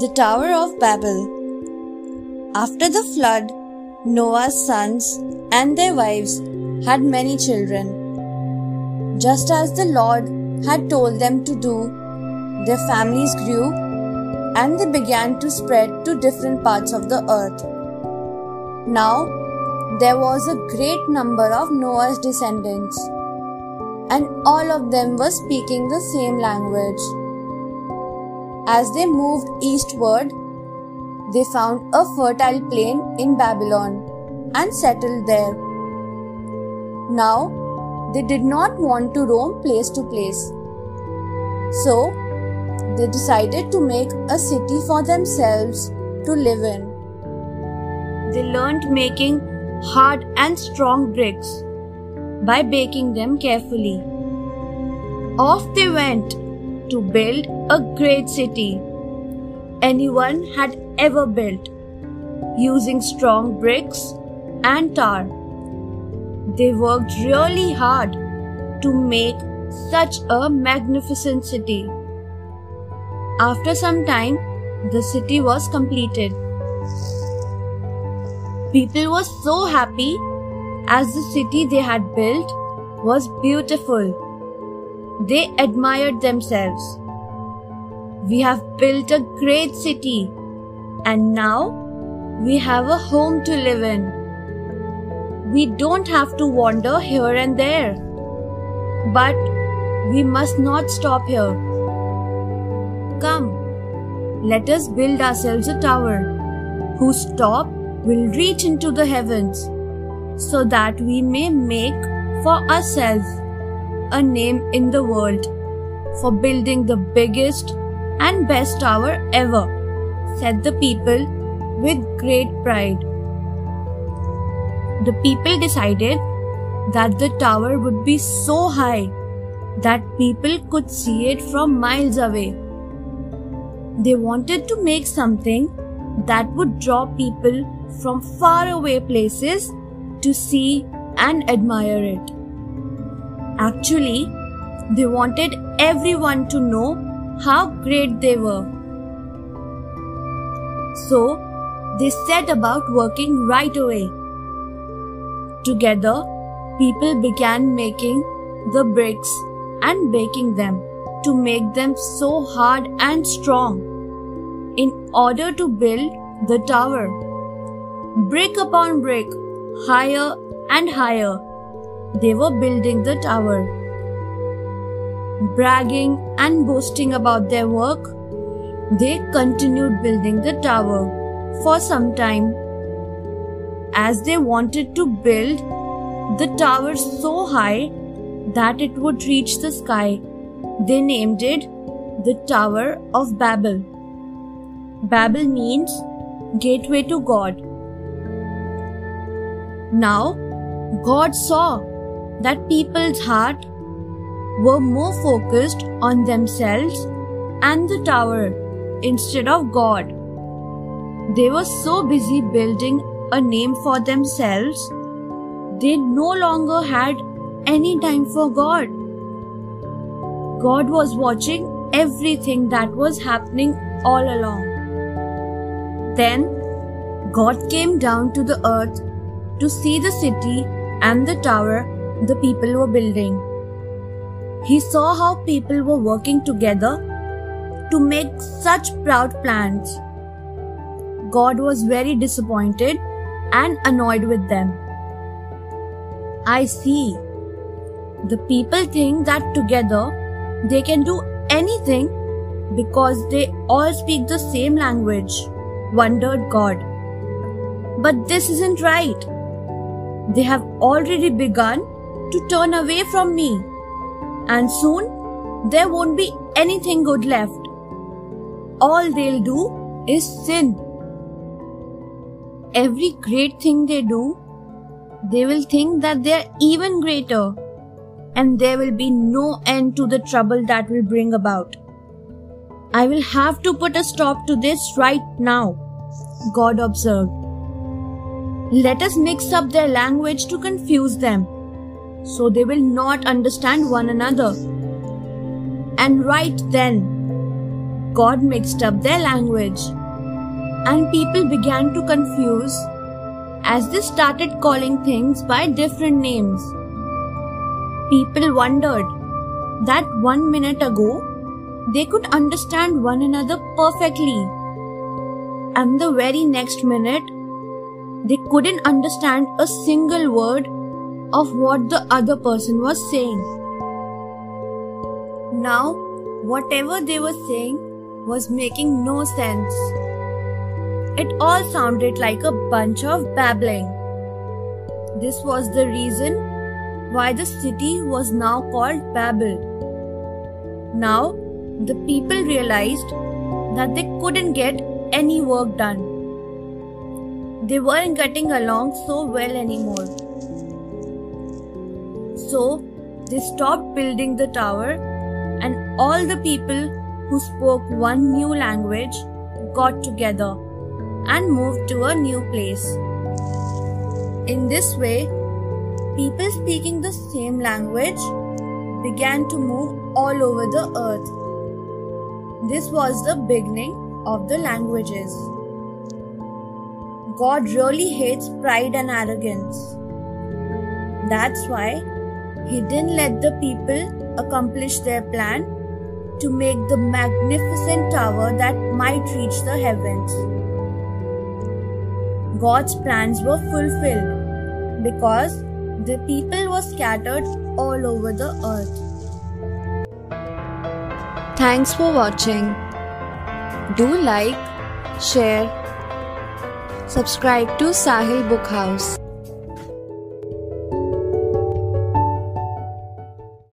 The Tower of Babel. After the flood, Noah's sons and their wives had many children. Just as the Lord had told them to do, their families grew and they began to spread to different parts of the earth. Now, there was a great number of Noah's descendants, and all of them were speaking the same language. As they moved eastward, they found a fertile plain in Babylon and settled there. Now, they did not want to roam place to place. So, they decided to make a city for themselves to live in. They learned making hard and strong bricks by baking them carefully. Off they went to build a great city anyone had ever built using strong bricks and tar. They worked really hard to make such a magnificent city. After some time, the city was completed. People were so happy as the city they had built was beautiful. They admired themselves. We have built a great city and now we have a home to live in. We don't have to wander here and there. But we must not stop here. Come, let us build ourselves a tower whose top will reach into the heavens so that we may make for ourselves a name in the world for building the biggest and best tower ever, said the people with great pride. The people decided that the tower would be so high that people could see it from miles away. They wanted to make something that would draw people from far away places to see and admire it. Actually, they wanted everyone to know how great they were. So, they set about working right away. Together, people began making the bricks and baking them to make them so hard and strong in order to build the tower. Brick upon brick, higher and higher, they were building the tower. Bragging and boasting about their work, they continued building the tower for some time. As they wanted to build the tower so high that it would reach the sky, they named it the Tower of Babel. Babel means gateway to God. Now, God saw that people's heart were more focused on themselves and the tower instead of God. They were so busy building a name for themselves, they no longer had any time for God. God was watching everything that was happening all along. Then God came down to the earth to see the city and the tower the people were building. He saw how people were working together to make such proud plans. God was very disappointed and annoyed with them. I see. The people think that together they can do anything because they all speak the same language, wondered God. But this isn't right. They have already begun to turn away from me, and soon there won't be anything good left. All they'll do is sin. Every great thing they do, they will think that they're even greater, and there will be no end to the trouble that will bring about. I will have to put a stop to this right now, God observed. Let us mix up their language to confuse them, so they will not understand one another. And right then, God mixed up their language. And people began to confuse as they started calling things by different names. People wondered that one minute ago they could understand one another perfectly, and the very next minute they couldn't understand a single word of what the other person was saying. Now, whatever they were saying was making no sense. It all sounded like a bunch of babbling. This was the reason why the city was now called Babel. Now, the people realized that they couldn't get any work done. They weren't getting along so well anymore. So, they stopped building the tower, and all the people who spoke one new language got together and moved to a new place. In this way, people speaking the same language began to move all over the earth. This was the beginning of the languages. God really hates pride and arrogance. That's why He didn't let the people accomplish their plan to make the magnificent tower that might reach the heavens. God's plans were fulfilled because the people were scattered all over the earth. Thanks for watching. Do like, share, subscribe to Sahil Book House.